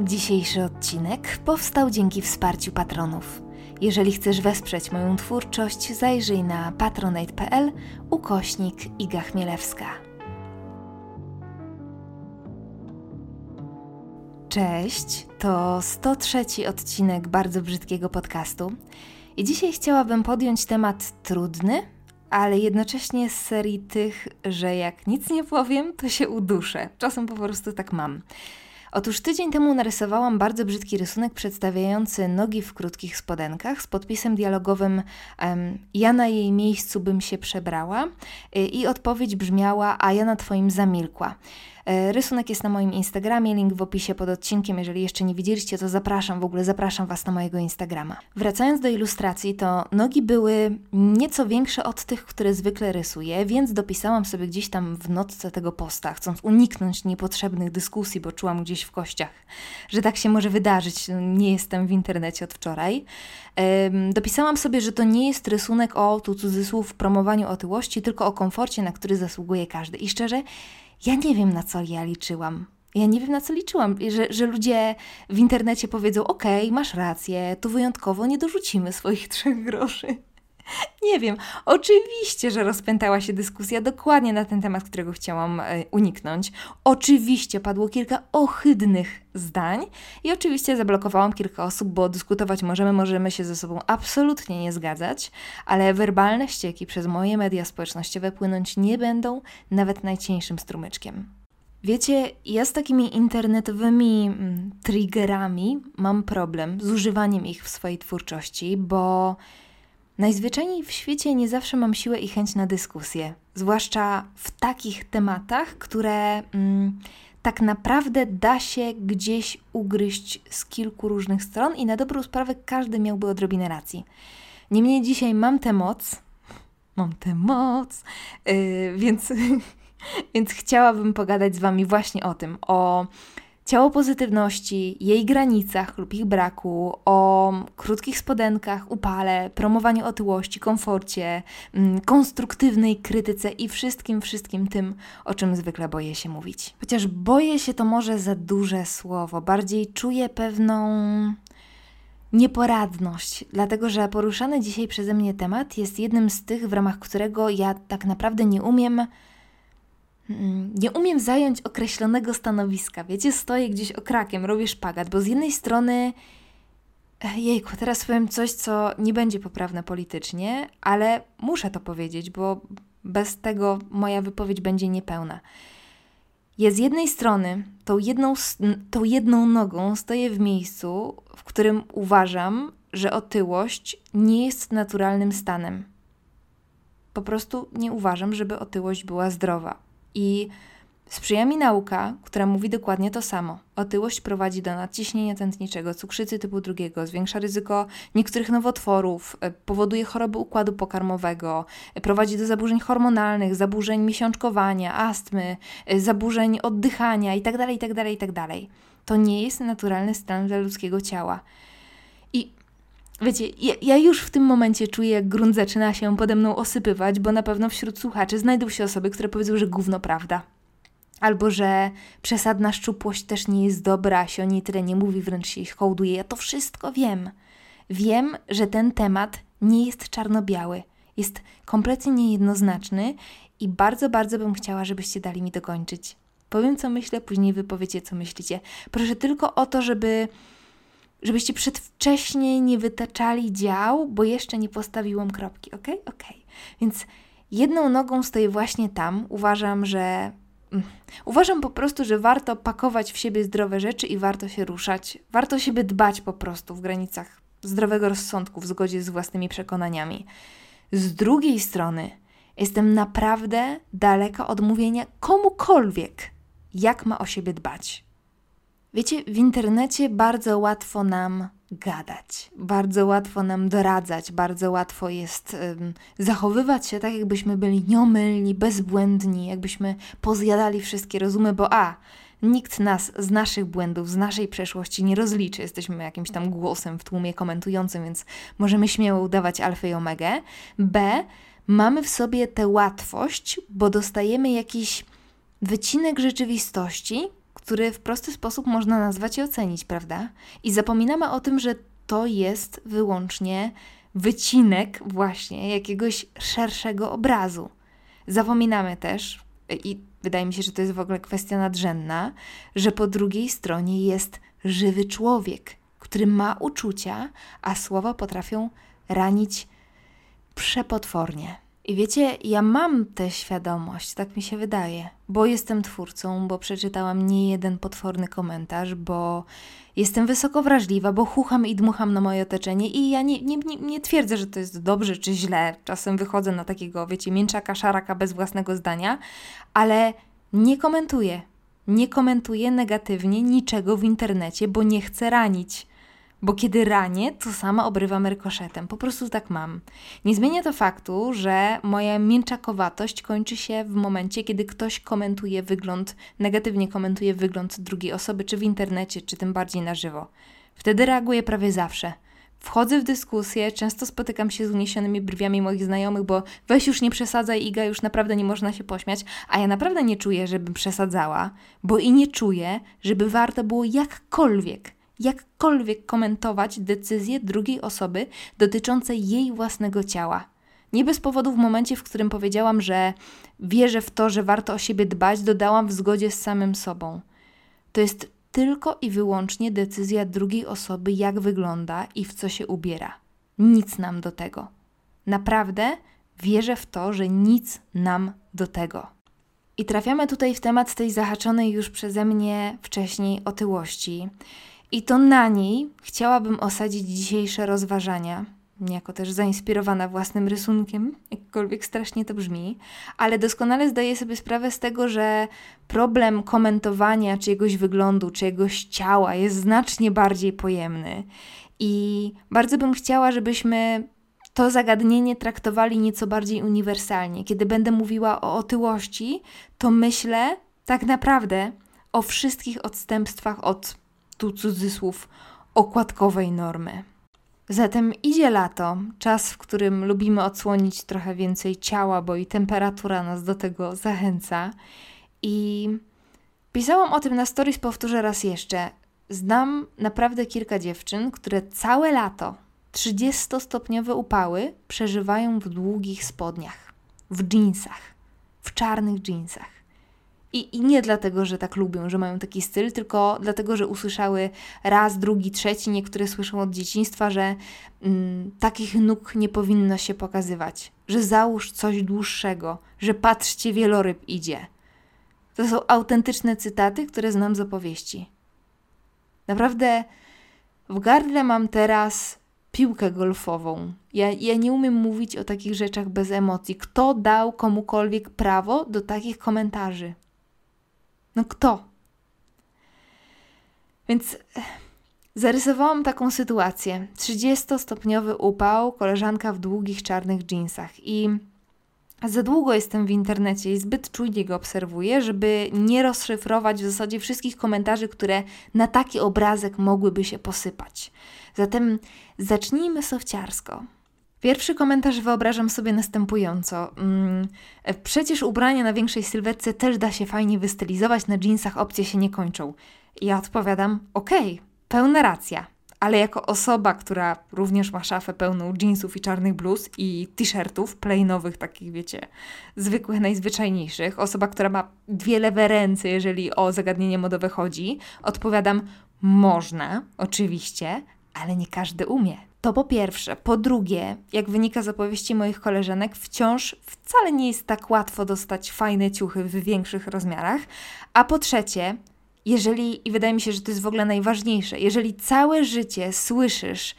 Dzisiejszy odcinek powstał dzięki wsparciu patronów. Jeżeli chcesz wesprzeć moją twórczość, zajrzyj na patronate.pl ukośnik Iga Chmielewska. Cześć, to 103 odcinek bardzo brzydkiego podcastu. I dzisiaj chciałabym podjąć temat trudny, ale jednocześnie z serii tych, że jak nic nie powiem, to się uduszę. Czasem po prostu tak mam. Otóż tydzień temu narysowałam bardzo brzydki rysunek przedstawiający nogi w krótkich spodenkach z podpisem dialogowym Ja na jej miejscu bym się przebrała y, i odpowiedź brzmiała A ja na twoim zamilkła. E, rysunek jest na moim Instagramie, link w opisie pod odcinkiem. Jeżeli jeszcze nie widzieliście, to zapraszam, w ogóle zapraszam Was na mojego Instagrama. Wracając do ilustracji, to nogi były nieco większe od tych, które zwykle rysuję, więc dopisałam sobie gdzieś tam w notce tego posta, chcąc uniknąć niepotrzebnych dyskusji, bo czułam gdzieś w kościach, że tak się może wydarzyć. Nie jestem w internecie od wczoraj. Dopisałam sobie, że to nie jest rysunek o, tu cudzysłów, promowaniu otyłości, tylko o komforcie, na który zasługuje każdy. I szczerze, ja nie wiem, na co ja liczyłam. Ja nie wiem, na co liczyłam, że, że ludzie w internecie powiedzą: OK, masz rację, tu wyjątkowo nie dorzucimy swoich trzech groszy. Nie wiem. Oczywiście, że rozpętała się dyskusja dokładnie na ten temat, którego chciałam e, uniknąć. Oczywiście padło kilka ohydnych zdań i oczywiście zablokowałam kilka osób, bo dyskutować możemy, możemy się ze sobą absolutnie nie zgadzać, ale werbalne ścieki przez moje media społecznościowe płynąć nie będą nawet najcieńszym strumyczkiem. Wiecie, ja z takimi internetowymi mm, triggerami mam problem z używaniem ich w swojej twórczości, bo Najzwyczajniej w świecie nie zawsze mam siłę i chęć na dyskusję, zwłaszcza w takich tematach, które mm, tak naprawdę da się gdzieś ugryźć z kilku różnych stron i na dobrą sprawę każdy miałby odrobinę racji. Niemniej dzisiaj mam tę moc, mam tę moc, yy, więc, więc chciałabym pogadać z Wami właśnie o tym, o ciało pozytywności, jej granicach lub ich braku, o krótkich spodenkach, upale, promowaniu otyłości, komforcie, mm, konstruktywnej krytyce i wszystkim, wszystkim tym, o czym zwykle boję się mówić. Chociaż boję się to może za duże słowo, bardziej czuję pewną nieporadność, dlatego że poruszany dzisiaj przeze mnie temat jest jednym z tych, w ramach którego ja tak naprawdę nie umiem nie umiem zająć określonego stanowiska. Wiecie, stoję gdzieś okrakiem, robię szpagat, bo z jednej strony, jejku, teraz powiem coś, co nie będzie poprawne politycznie, ale muszę to powiedzieć, bo bez tego moja wypowiedź będzie niepełna. Ja z jednej strony tą jedną, tą jedną nogą stoję w miejscu, w którym uważam, że otyłość nie jest naturalnym stanem. Po prostu nie uważam, żeby otyłość była zdrowa. I sprzyja mi nauka, która mówi dokładnie to samo. Otyłość prowadzi do nadciśnienia tętniczego, cukrzycy typu drugiego, zwiększa ryzyko niektórych nowotworów, e, powoduje choroby układu pokarmowego, e, prowadzi do zaburzeń hormonalnych, zaburzeń miesiączkowania, astmy, e, zaburzeń oddychania itd., itd., itd. To nie jest naturalny stan dla ludzkiego ciała. Wiecie, ja, ja, już w tym momencie czuję, jak grunt zaczyna się pode mną osypywać, bo na pewno wśród słuchaczy znajdą się osoby, które powiedzą, że gówno prawda. Albo że przesadna szczupłość też nie jest dobra, się o niej tyle nie mówi, wręcz się hołduje. Ja to wszystko wiem. Wiem, że ten temat nie jest czarno-biały. Jest kompletnie niejednoznaczny i bardzo, bardzo bym chciała, żebyście dali mi dokończyć. Powiem, co myślę, później wypowiecie, co myślicie. Proszę tylko o to, żeby żebyście przedwcześnie nie wytaczali dział, bo jeszcze nie postawiłam kropki, ok? Ok. Więc jedną nogą stoję właśnie tam. Uważam, że. Mm, uważam po prostu, że warto pakować w siebie zdrowe rzeczy i warto się ruszać. Warto siebie dbać po prostu w granicach zdrowego rozsądku, w zgodzie z własnymi przekonaniami. Z drugiej strony, jestem naprawdę daleka od mówienia komukolwiek, jak ma o siebie dbać. Wiecie, w internecie bardzo łatwo nam gadać, bardzo łatwo nam doradzać, bardzo łatwo jest um, zachowywać się tak, jakbyśmy byli nieomylni, bezbłędni, jakbyśmy pozjadali wszystkie rozumy, bo a, nikt nas z naszych błędów, z naszej przeszłości nie rozliczy. Jesteśmy jakimś tam głosem w tłumie komentującym, więc możemy śmiało udawać alfę i omegę. B, mamy w sobie tę łatwość, bo dostajemy jakiś wycinek rzeczywistości, który w prosty sposób można nazwać i ocenić, prawda? I zapominamy o tym, że to jest wyłącznie wycinek właśnie jakiegoś szerszego obrazu. Zapominamy też, i wydaje mi się, że to jest w ogóle kwestia nadrzędna, że po drugiej stronie jest żywy człowiek, który ma uczucia, a słowa potrafią ranić przepotwornie. I wiecie, ja mam tę świadomość, tak mi się wydaje, bo jestem twórcą, bo przeczytałam nie jeden potworny komentarz, bo jestem wysoko wrażliwa, bo chucham i dmucham na moje otoczenie i ja nie, nie, nie, nie twierdzę, że to jest dobrze czy źle. Czasem wychodzę na takiego, wiecie, mięczaka, szaraka bez własnego zdania, ale nie komentuję. Nie komentuję negatywnie niczego w internecie, bo nie chcę ranić bo kiedy ranię, to sama obrywam rykoszetem. Po prostu tak mam. Nie zmienia to faktu, że moja mięczakowatość kończy się w momencie, kiedy ktoś komentuje wygląd, negatywnie komentuje wygląd drugiej osoby, czy w internecie, czy tym bardziej na żywo. Wtedy reaguję prawie zawsze. Wchodzę w dyskusję, często spotykam się z uniesionymi brwiami moich znajomych, bo weź już nie przesadzaj, Iga, już naprawdę nie można się pośmiać, a ja naprawdę nie czuję, żebym przesadzała, bo i nie czuję, żeby warto było jakkolwiek jakkolwiek komentować decyzje drugiej osoby dotyczące jej własnego ciała. Nie bez powodu w momencie, w którym powiedziałam, że wierzę w to, że warto o siebie dbać, dodałam w zgodzie z samym sobą. To jest tylko i wyłącznie decyzja drugiej osoby, jak wygląda i w co się ubiera. Nic nam do tego. Naprawdę wierzę w to, że nic nam do tego. I trafiamy tutaj w temat tej zahaczonej już przeze mnie wcześniej otyłości. I to na niej chciałabym osadzić dzisiejsze rozważania, jako też zainspirowana własnym rysunkiem, jakkolwiek strasznie to brzmi, ale doskonale zdaję sobie sprawę z tego, że problem komentowania czyjegoś wyglądu, czyjegoś ciała jest znacznie bardziej pojemny. I bardzo bym chciała, żebyśmy to zagadnienie traktowali nieco bardziej uniwersalnie. Kiedy będę mówiła o otyłości, to myślę tak naprawdę o wszystkich odstępstwach od tu cudzysłów, okładkowej normy. Zatem idzie lato, czas, w którym lubimy odsłonić trochę więcej ciała, bo i temperatura nas do tego zachęca. I pisałam o tym na stories, powtórzę raz jeszcze. Znam naprawdę kilka dziewczyn, które całe lato, 30-stopniowe upały, przeżywają w długich spodniach, w jeansach, w czarnych jeansach. I, I nie dlatego, że tak lubią, że mają taki styl, tylko dlatego, że usłyszały raz, drugi, trzeci, niektóre słyszą od dzieciństwa, że mm, takich nóg nie powinno się pokazywać, że załóż coś dłuższego, że patrzcie, wieloryb idzie. To są autentyczne cytaty, które znam z opowieści. Naprawdę w gardle mam teraz piłkę golfową. Ja, ja nie umiem mówić o takich rzeczach bez emocji. Kto dał komukolwiek prawo do takich komentarzy? No kto? Więc eh, zarysowałam taką sytuację. 30-stopniowy upał, koleżanka w długich czarnych dżinsach i za długo jestem w internecie i zbyt czujnie go obserwuję, żeby nie rozszyfrować w zasadzie wszystkich komentarzy, które na taki obrazek mogłyby się posypać. Zatem zacznijmy sowciarsko. Pierwszy komentarz wyobrażam sobie następująco. Mm, przecież ubrania na większej sylwetce też da się fajnie wystylizować, na jeansach opcje się nie kończą. Ja odpowiadam, okej, okay, pełna racja. Ale jako osoba, która również ma szafę pełną jeansów i czarnych bluz i t-shirtów plainowych, takich wiecie, zwykłych, najzwyczajniejszych, osoba, która ma dwie lewe ręce, jeżeli o zagadnienie modowe chodzi, odpowiadam, można, oczywiście, ale nie każdy umie. To po pierwsze. Po drugie, jak wynika z opowieści moich koleżanek, wciąż wcale nie jest tak łatwo dostać fajne ciuchy w większych rozmiarach. A po trzecie, jeżeli, i wydaje mi się, że to jest w ogóle najważniejsze, jeżeli całe życie słyszysz,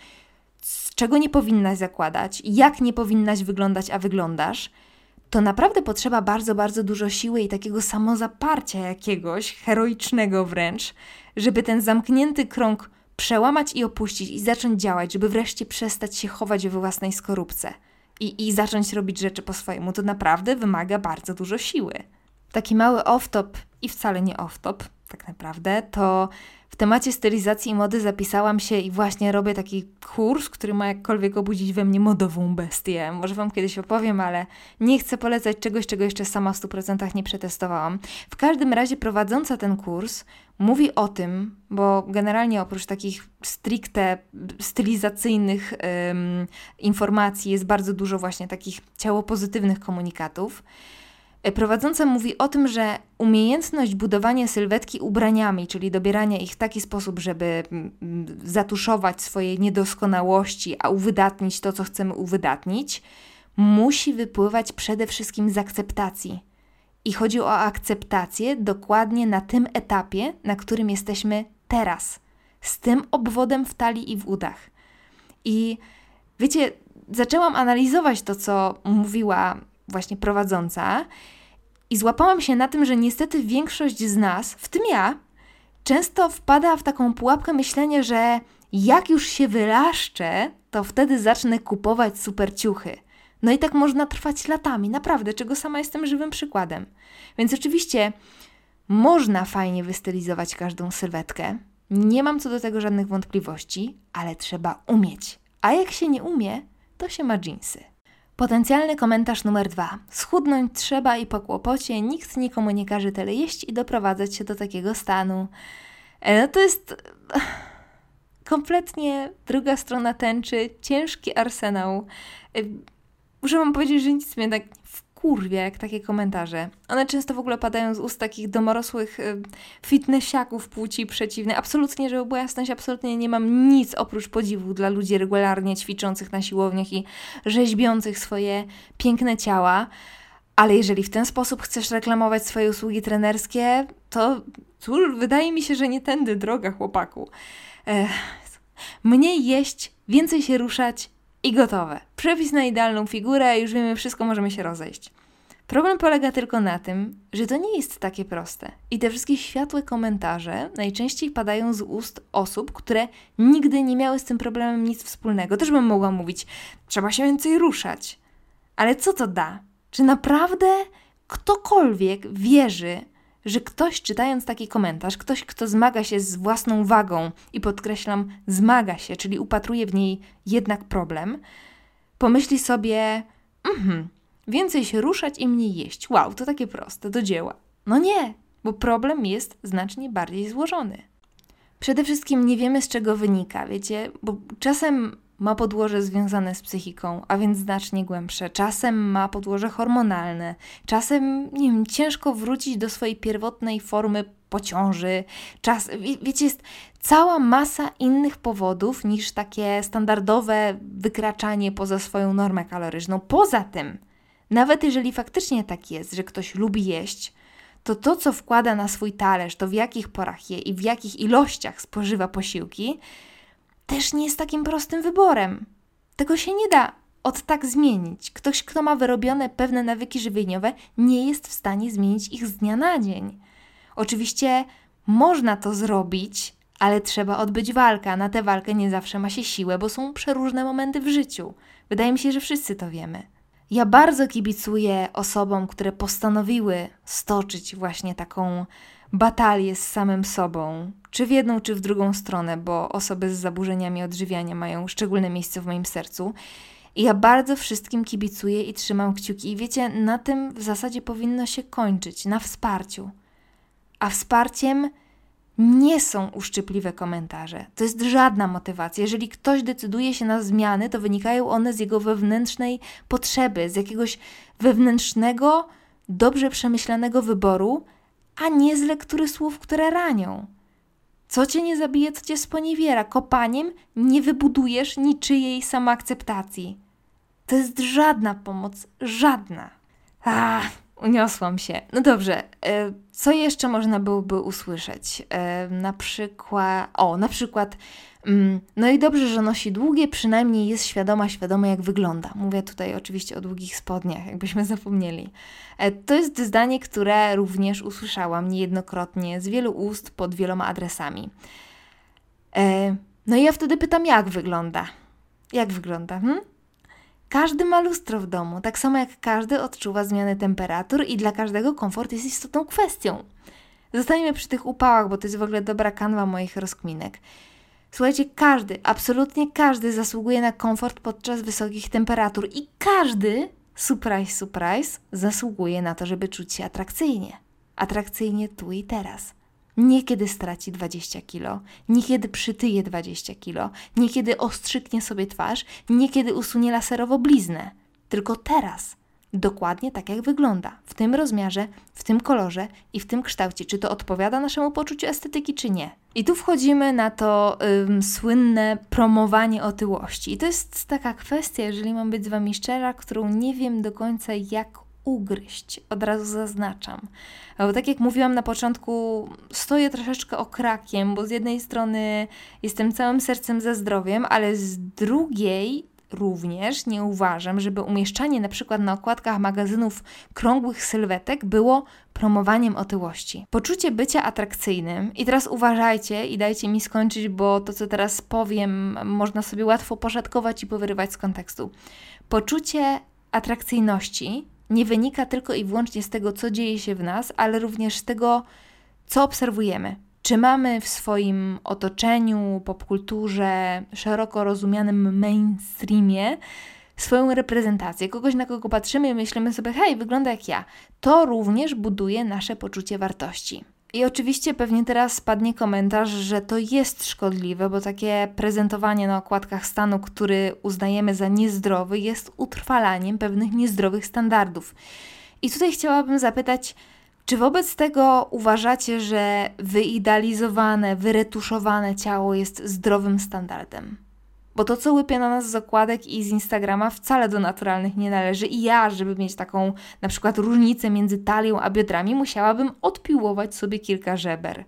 czego nie powinnaś zakładać, jak nie powinnaś wyglądać, a wyglądasz, to naprawdę potrzeba bardzo, bardzo dużo siły i takiego samozaparcia jakiegoś, heroicznego wręcz, żeby ten zamknięty krąg przełamać i opuścić i zacząć działać, żeby wreszcie przestać się chować we własnej skorupce i, i zacząć robić rzeczy po swojemu, to naprawdę wymaga bardzo dużo siły. Taki mały off-top i wcale nie off-top, tak naprawdę, to w temacie stylizacji i mody zapisałam się i właśnie robię taki kurs, który ma jakkolwiek obudzić we mnie modową bestię. Może Wam kiedyś opowiem, ale nie chcę polecać czegoś, czego jeszcze sama w 100% nie przetestowałam. W każdym razie prowadząca ten kurs mówi o tym, bo generalnie oprócz takich stricte stylizacyjnych ym, informacji jest bardzo dużo właśnie takich ciałopozytywnych komunikatów. E, prowadząca mówi o tym, że umiejętność budowania sylwetki ubraniami, czyli dobierania ich w taki sposób, żeby mm, mm, zatuszować swoje niedoskonałości, a uwydatnić to, co chcemy uwydatnić, musi wypływać przede wszystkim z akceptacji. I chodzi o akceptację dokładnie na tym etapie, na którym jesteśmy teraz, z tym obwodem w talii i w udach. I wiecie, zaczęłam analizować to, co mówiła prowadząca, i złapałam się na tym, że niestety większość z nas, w tym ja, często wpada w taką pułapkę myślenia, że jak już się wylaszczę, to wtedy zacznę kupować super ciuchy. No i tak można trwać latami, naprawdę, czego sama jestem żywym przykładem. Więc oczywiście można fajnie wystylizować każdą sylwetkę. Nie mam co do tego żadnych wątpliwości, ale trzeba umieć. A jak się nie umie, to się ma dżinsy. Potencjalny komentarz numer dwa. Schudnąć trzeba i po kłopocie nikt nikomu nie każe tyle jeść i doprowadzać się do takiego stanu. E, no to jest kompletnie druga strona tęczy, ciężki arsenał. E, muszę wam powiedzieć, że nic mnie tak wkurwia, jak takie komentarze. One często w ogóle padają z ust takich domorosłych y, fitnessiaków płci przeciwnej. Absolutnie, żeby była jasność, absolutnie nie mam nic oprócz podziwu dla ludzi regularnie ćwiczących na siłowniach i rzeźbiących swoje piękne ciała. Ale jeżeli w ten sposób chcesz reklamować swoje usługi trenerskie, to cóż, wydaje mi się, że nie tędy droga, chłopaku. Ech, mniej jeść, więcej się ruszać, i gotowe. Przepis na idealną figurę, już wiemy wszystko, możemy się rozejść. Problem polega tylko na tym, że to nie jest takie proste. I te wszystkie światłe komentarze najczęściej padają z ust osób, które nigdy nie miały z tym problemem nic wspólnego. Też bym mogła mówić, trzeba się więcej ruszać. Ale co to da? Czy naprawdę ktokolwiek wierzy, że ktoś czytając taki komentarz, ktoś, kto zmaga się z własną wagą i podkreślam, zmaga się, czyli upatruje w niej jednak problem, pomyśli sobie, mhm, więcej się ruszać i mniej jeść. Wow, to takie proste, do dzieła. No nie, bo problem jest znacznie bardziej złożony. Przede wszystkim nie wiemy z czego wynika, wiecie, bo czasem ma podłoże związane z psychiką, a więc znacznie głębsze. Czasem ma podłoże hormonalne, czasem, nie wiem, ciężko wrócić do swojej pierwotnej formy po ciąży. Czas, wie, wiecie, jest cała masa innych powodów niż takie standardowe wykraczanie poza swoją normę kaloryczną. Poza tym, nawet jeżeli faktycznie tak jest, że ktoś lubi jeść, to to, co wkłada na swój talerz, to w jakich porach je i w jakich ilościach spożywa posiłki, też nie jest takim prostym wyborem. Tego się nie da od tak zmienić. Ktoś, kto ma wyrobione pewne nawyki żywieniowe, nie jest w stanie zmienić ich z dnia na dzień. Oczywiście można to zrobić, ale trzeba odbyć walkę, a na tę walkę nie zawsze ma się siłę, bo są przeróżne momenty w życiu. Wydaje mi się, że wszyscy to wiemy. Ja bardzo kibicuję osobom, które postanowiły stoczyć właśnie taką batalię z samym sobą, czy w jedną, czy w drugą stronę, bo osoby z zaburzeniami odżywiania mają szczególne miejsce w moim sercu. I ja bardzo wszystkim kibicuję i trzymam kciuki. I wiecie, na tym w zasadzie powinno się kończyć, na wsparciu. A wsparciem nie są uszczypliwe komentarze. To jest żadna motywacja. Jeżeli ktoś decyduje się na zmiany, to wynikają one z jego wewnętrznej potrzeby, z jakiegoś wewnętrznego, dobrze przemyślanego wyboru, a nie z lektury słów, które ranią. Co cię nie zabije, co cię sponiewiera. Kopaniem nie wybudujesz niczyjej samoakceptacji. To jest żadna pomoc, żadna. Ach, uniosłam się. No dobrze, e, co jeszcze można byłoby usłyszeć? E, na przykład, o, na przykład Mm, no i dobrze, że nosi długie, przynajmniej jest świadoma, świadoma jak wygląda. Mówię tutaj oczywiście o długich spodniach, jakbyśmy zapomnieli. E, to jest zdanie, które również usłyszałam niejednokrotnie z wielu ust pod wieloma adresami. No i ja wtedy pytam, jak wygląda? Jak wygląda? Hmm? Każdy ma lustro w domu, tak samo jak każdy odczuwa zmianę temperatur i dla każdego komfort jest istotną kwestią. Zostańmy przy tych upałach, bo to jest w ogóle dobra kanwa moich rozkminek. Słuchajcie, każdy, absolutnie każdy zasługuje na komfort podczas wysokich temperatur i każdy, surprise, surprise, zasługuje na to, żeby czuć się atrakcyjnie. Atrakcyjnie tu i teraz. Nie kiedy straci 20 kilo, nie kiedy przytyje 20 kilo, nie kiedy ostrzyknie sobie twarz, nie kiedy usunie laserowo bliznę. Tylko teraz. Dokładnie tak, jak wygląda. W tym rozmiarze, w tym kolorze i w tym kształcie. Czy to odpowiada naszemu poczuciu estetyki, czy nie. I tu wchodzimy na to ym, słynne promowanie otyłości. I to jest taka kwestia, jeżeli mam być z Wami szczera, którą nie wiem do końca, jak ugryźć. Od razu zaznaczam. Bo tak jak mówiłam na początku, stoję troszeczkę okrakiem, bo z jednej strony jestem całym sercem za zdrowiem, ale z drugiej również nie uważam, żeby umieszczanie na przykład na okładkach magazynów krągłych sylwetek było promowaniem otyłości. Poczucie bycia atrakcyjnym, i teraz uważajcie i dajcie mi skończyć, bo to co teraz powiem, można sobie łatwo poszatkować i powyrywać z kontekstu. Poczucie atrakcyjności nie wynika tylko i wyłącznie z tego, co dzieje się w nas, ale również z tego, co obserwujemy. Czy mamy w swoim otoczeniu, popkulturze, szeroko rozumianym mainstreamie swoją reprezentację, kogoś na kogo patrzymy i myślimy sobie, hej, wygląda jak ja. To również buduje nasze poczucie wartości. I oczywiście pewnie teraz spadnie komentarz, że to jest szkodliwe, bo takie prezentowanie na okładkach stanu, który uznajemy za niezdrowy, jest utrwalaniem pewnych niezdrowych standardów. I tutaj chciałabym zapytać, czy wobec tego uważacie, że wyidealizowane, wyretuszowane ciało jest zdrowym standardem? Bo to, co łypie na nas z okładek i z Instagrama, wcale do naturalnych nie należy. I ja, żeby mieć taką na przykład różnicę między talią a biodrami, musiałabym odpiłować sobie kilka żeber.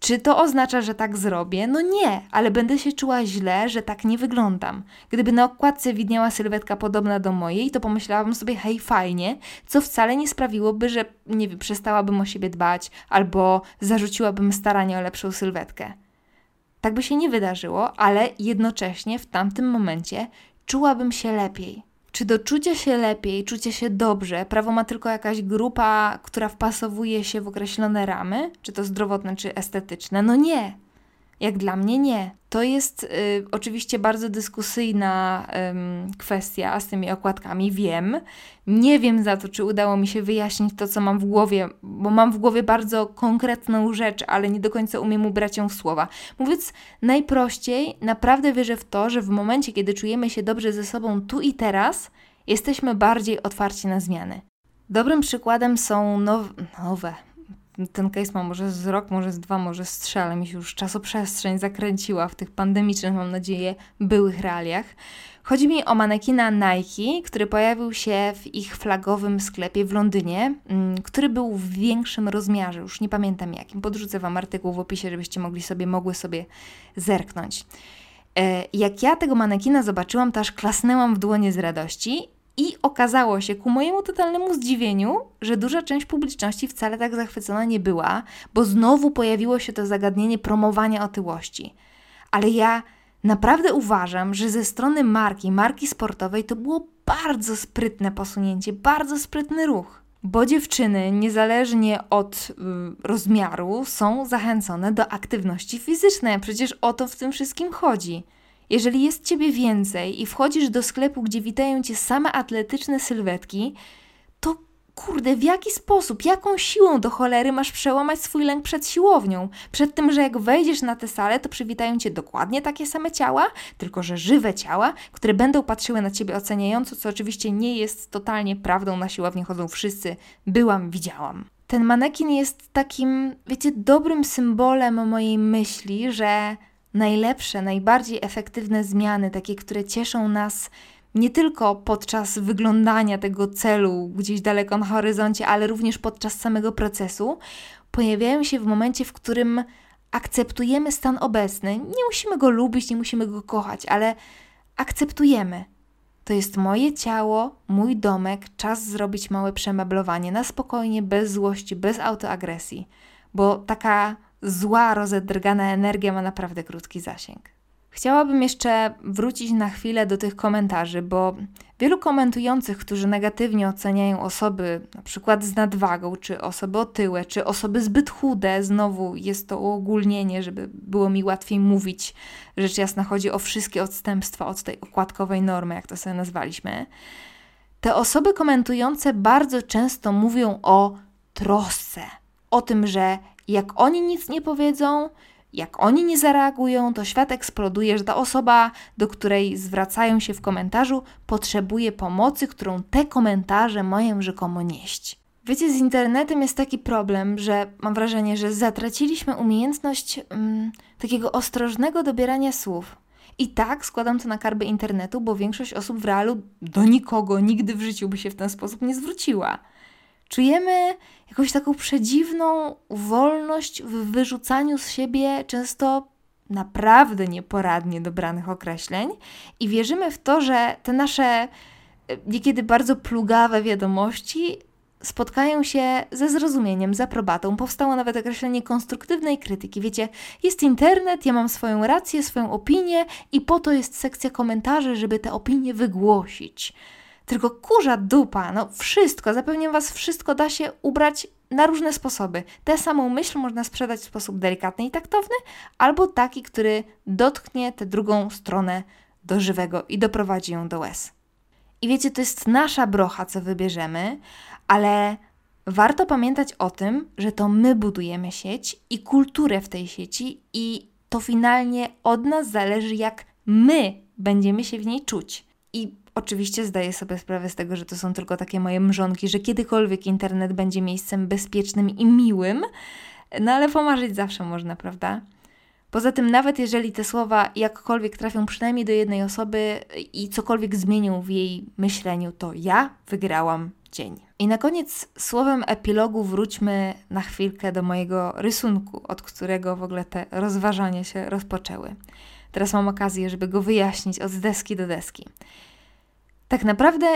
Czy to oznacza, że tak zrobię? No nie, ale będę się czuła źle, że tak nie wyglądam. Gdyby na okładce widniała sylwetka podobna do mojej, to pomyślałabym sobie, hej, fajnie, co wcale nie sprawiłoby, że, nie wiem, przestałabym o siebie dbać albo zarzuciłabym staranie o lepszą sylwetkę. Tak by się nie wydarzyło, ale jednocześnie w tamtym momencie czułabym się lepiej. Czy do czucia się lepiej, czucia się dobrze, prawo ma tylko jakaś grupa, która wpasowuje się w określone ramy, czy to zdrowotne, czy estetyczne? No nie. Jak dla mnie nie. To jest y, oczywiście bardzo dyskusyjna y, kwestia z tymi okładkami, wiem. Nie wiem za to, czy udało mi się wyjaśnić to, co mam w głowie, bo mam w głowie bardzo konkretną rzecz, ale nie do końca umiem ubrać ją w słowa. Mówiąc najprościej, naprawdę wierzę w to, że w momencie, kiedy czujemy się dobrze ze sobą tu i teraz, jesteśmy bardziej otwarci na zmiany. Dobrym przykładem są now nowe, ten case ma może z rok, może z dwa, może z trzy, ale mi się już czasoprzestrzeń zakręciła w tych pandemicznych, mam nadzieję, byłych realiach. Chodzi mi o manekina Nike, który pojawił się w ich flagowym sklepie w Londynie, mm, który był w większym rozmiarze, już nie pamiętam jakim. Podrzucę Wam artykuł w opisie, żebyście mogli sobie, mogły sobie zerknąć. E, jak ja tego manekina zobaczyłam, to aż klasnęłam w dłonie z radości i okazało się ku mojemu totalnemu zdziwieniu, że duża część publiczności wcale tak zachwycona nie była, bo znowu pojawiło się to zagadnienie promowania otyłości. Ale ja naprawdę uważam, że ze strony marki, marki sportowej, to było bardzo sprytne posunięcie, bardzo sprytny ruch. Bo dziewczyny, niezależnie od y, rozmiaru, są zachęcone do aktywności fizycznej. Przecież o to w tym wszystkim chodzi. Jeżeli jest ciebie więcej i wchodzisz do sklepu, gdzie witają cię same atletyczne sylwetki, to kurde, w jaki sposób, jaką siłą do cholery masz przełamać swój lęk przed siłownią? Przed tym, że jak wejdziesz na tę salę, to przywitają cię dokładnie takie same ciała, tylko że żywe ciała, które będą patrzyły na ciebie oceniająco, co oczywiście nie jest totalnie prawdą. Na siłownię chodzą wszyscy. Byłam, widziałam. Ten manekin jest takim, wiecie, dobrym symbolem mojej myśli, że najlepsze, najbardziej efektywne zmiany, takie, które cieszą nas nie tylko podczas wyglądania tego celu gdzieś daleko na horyzoncie, ale również podczas samego procesu, pojawiają się w momencie, w którym akceptujemy stan obecny. Nie musimy go lubić, nie musimy go kochać, ale akceptujemy. To jest moje ciało, mój domek, czas zrobić małe przemeblowanie na spokojnie, bez złości, bez autoagresji, bo taka zła, rozedrgana energia ma naprawdę krótki zasięg. Chciałabym jeszcze wrócić na chwilę do tych komentarzy, bo wielu komentujących, którzy negatywnie oceniają osoby na przykład z nadwagą, czy osoby otyłe, czy osoby zbyt chude, znowu jest to uogólnienie, żeby było mi łatwiej mówić. Rzecz jasna chodzi o wszystkie odstępstwa od tej okładkowej normy, jak to sobie nazwaliśmy. Te osoby komentujące bardzo często mówią o trosce, o tym, że jak oni nic nie powiedzą, jak oni nie zareagują, to świat eksploduje, że ta osoba, do której zwracają się w komentarzu, potrzebuje pomocy, którą te komentarze mają rzekomo nieść. Wiecie, z internetem jest taki problem, że mam wrażenie, że zatraciliśmy umiejętność mm, takiego ostrożnego dobierania słów. I tak składam to na karby internetu, bo większość osób w realu do nikogo nigdy w życiu by się w ten sposób nie zwróciła. Czujemy jakąś taką przedziwną wolność w wyrzucaniu z siebie często naprawdę nieporadnie dobranych określeń i wierzymy w to, że te nasze e, niekiedy bardzo plugawe wiadomości spotkają się ze zrozumieniem, z aprobatą. Powstało nawet określenie konstruktywnej krytyki. Wiecie, jest internet, ja mam swoją rację, swoją opinię i po to jest sekcja komentarzy, żeby te opinie wygłosić. Tylko kurza dupa, no wszystko, zapewniam Was, wszystko da się ubrać na różne sposoby. Tę samą myśl można sprzedać w sposób delikatny i taktowny, albo taki, który dotknie tę drugą stronę do żywego i doprowadzi ją do łez. I wiecie, to jest nasza brocha, co wybierzemy, ale warto pamiętać o tym, że to my budujemy sieć i kulturę w tej sieci, i to finalnie od nas zależy, jak my będziemy się w niej czuć. I Oczywiście zdaję sobie sprawę z tego, że to są tylko takie moje mrzonki, że kiedykolwiek internet będzie miejscem bezpiecznym i miłym, no ale pomarzyć zawsze można, prawda? Poza tym, nawet jeżeli te słowa jakkolwiek trafią przynajmniej do jednej osoby i cokolwiek zmienią w jej myśleniu, to ja wygrałam dzień. I na koniec słowem epilogu wróćmy na chwilkę do mojego rysunku, od którego w ogóle te rozważania się rozpoczęły. Teraz mam okazję, żeby go wyjaśnić od deski do deski tak naprawdę,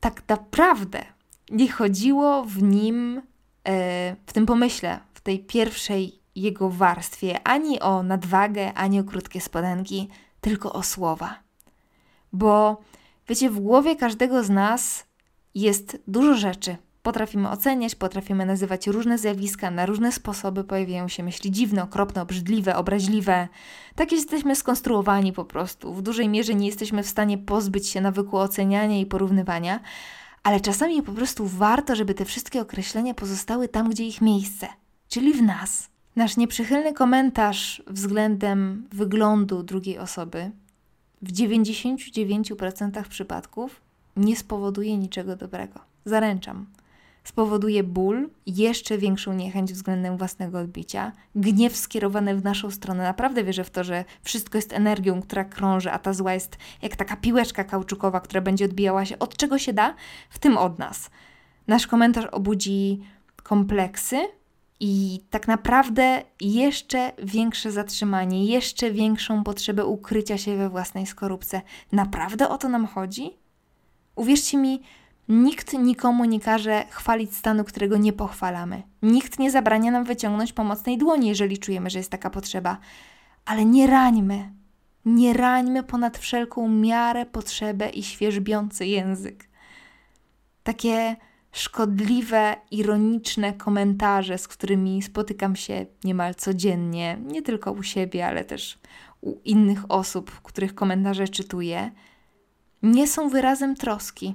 tak naprawdę nie chodziło w nim, e, w tym pomyśle, w tej pierwszej jego warstwie ani o nadwagę, ani o krótkie spodenki, tylko o słowa. Bo wiecie, w głowie każdego z nas jest dużo rzeczy, Potrafimy oceniać, potrafimy nazywać różne zjawiska na różne sposoby, pojawiają się myśli dziwne, okropne, obrzydliwe, obraźliwe. Tak jesteśmy skonstruowani po prostu. W dużej mierze nie jesteśmy w stanie pozbyć się nawyku oceniania i porównywania, ale czasami po prostu warto, żeby te wszystkie określenia pozostały tam, gdzie ich miejsce, czyli w nas. Nasz nieprzychylny komentarz względem wyglądu drugiej osoby w 99% przypadków nie spowoduje niczego dobrego. Zaręczam spowoduje ból, jeszcze większą niechęć względem własnego odbicia, gniew skierowany w naszą stronę. Naprawdę wierzę w to, że wszystko jest energią, która krąży, a ta zła jest jak taka piłeczka kauczukowa, która będzie odbijała się od czego się da, w tym od nas. Nasz komentarz obudzi kompleksy i tak naprawdę jeszcze większe zatrzymanie, jeszcze większą potrzebę ukrycia się we własnej skorupce. Naprawdę o to nam chodzi? Uwierzcie mi, Nikt nikomu nie każe chwalić stanu, którego nie pochwalamy. Nikt nie zabrania nam wyciągnąć pomocnej dłoni, jeżeli czujemy, że jest taka potrzeba. Ale nie rańmy. Nie rańmy ponad wszelką miarę potrzebę i świeżbiący język. Takie szkodliwe, ironiczne komentarze, z którymi spotykam się niemal codziennie, nie tylko u siebie, ale też u innych osób, których komentarze czytuję, nie są wyrazem troski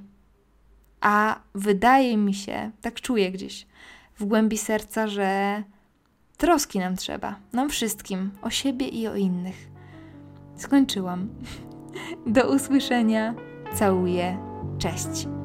a wydaje mi się, tak czuję gdzieś w głębi serca, że troski nam trzeba, nam wszystkim, o siebie i o innych. Skończyłam. Do usłyszenia. Całuję. Cześć.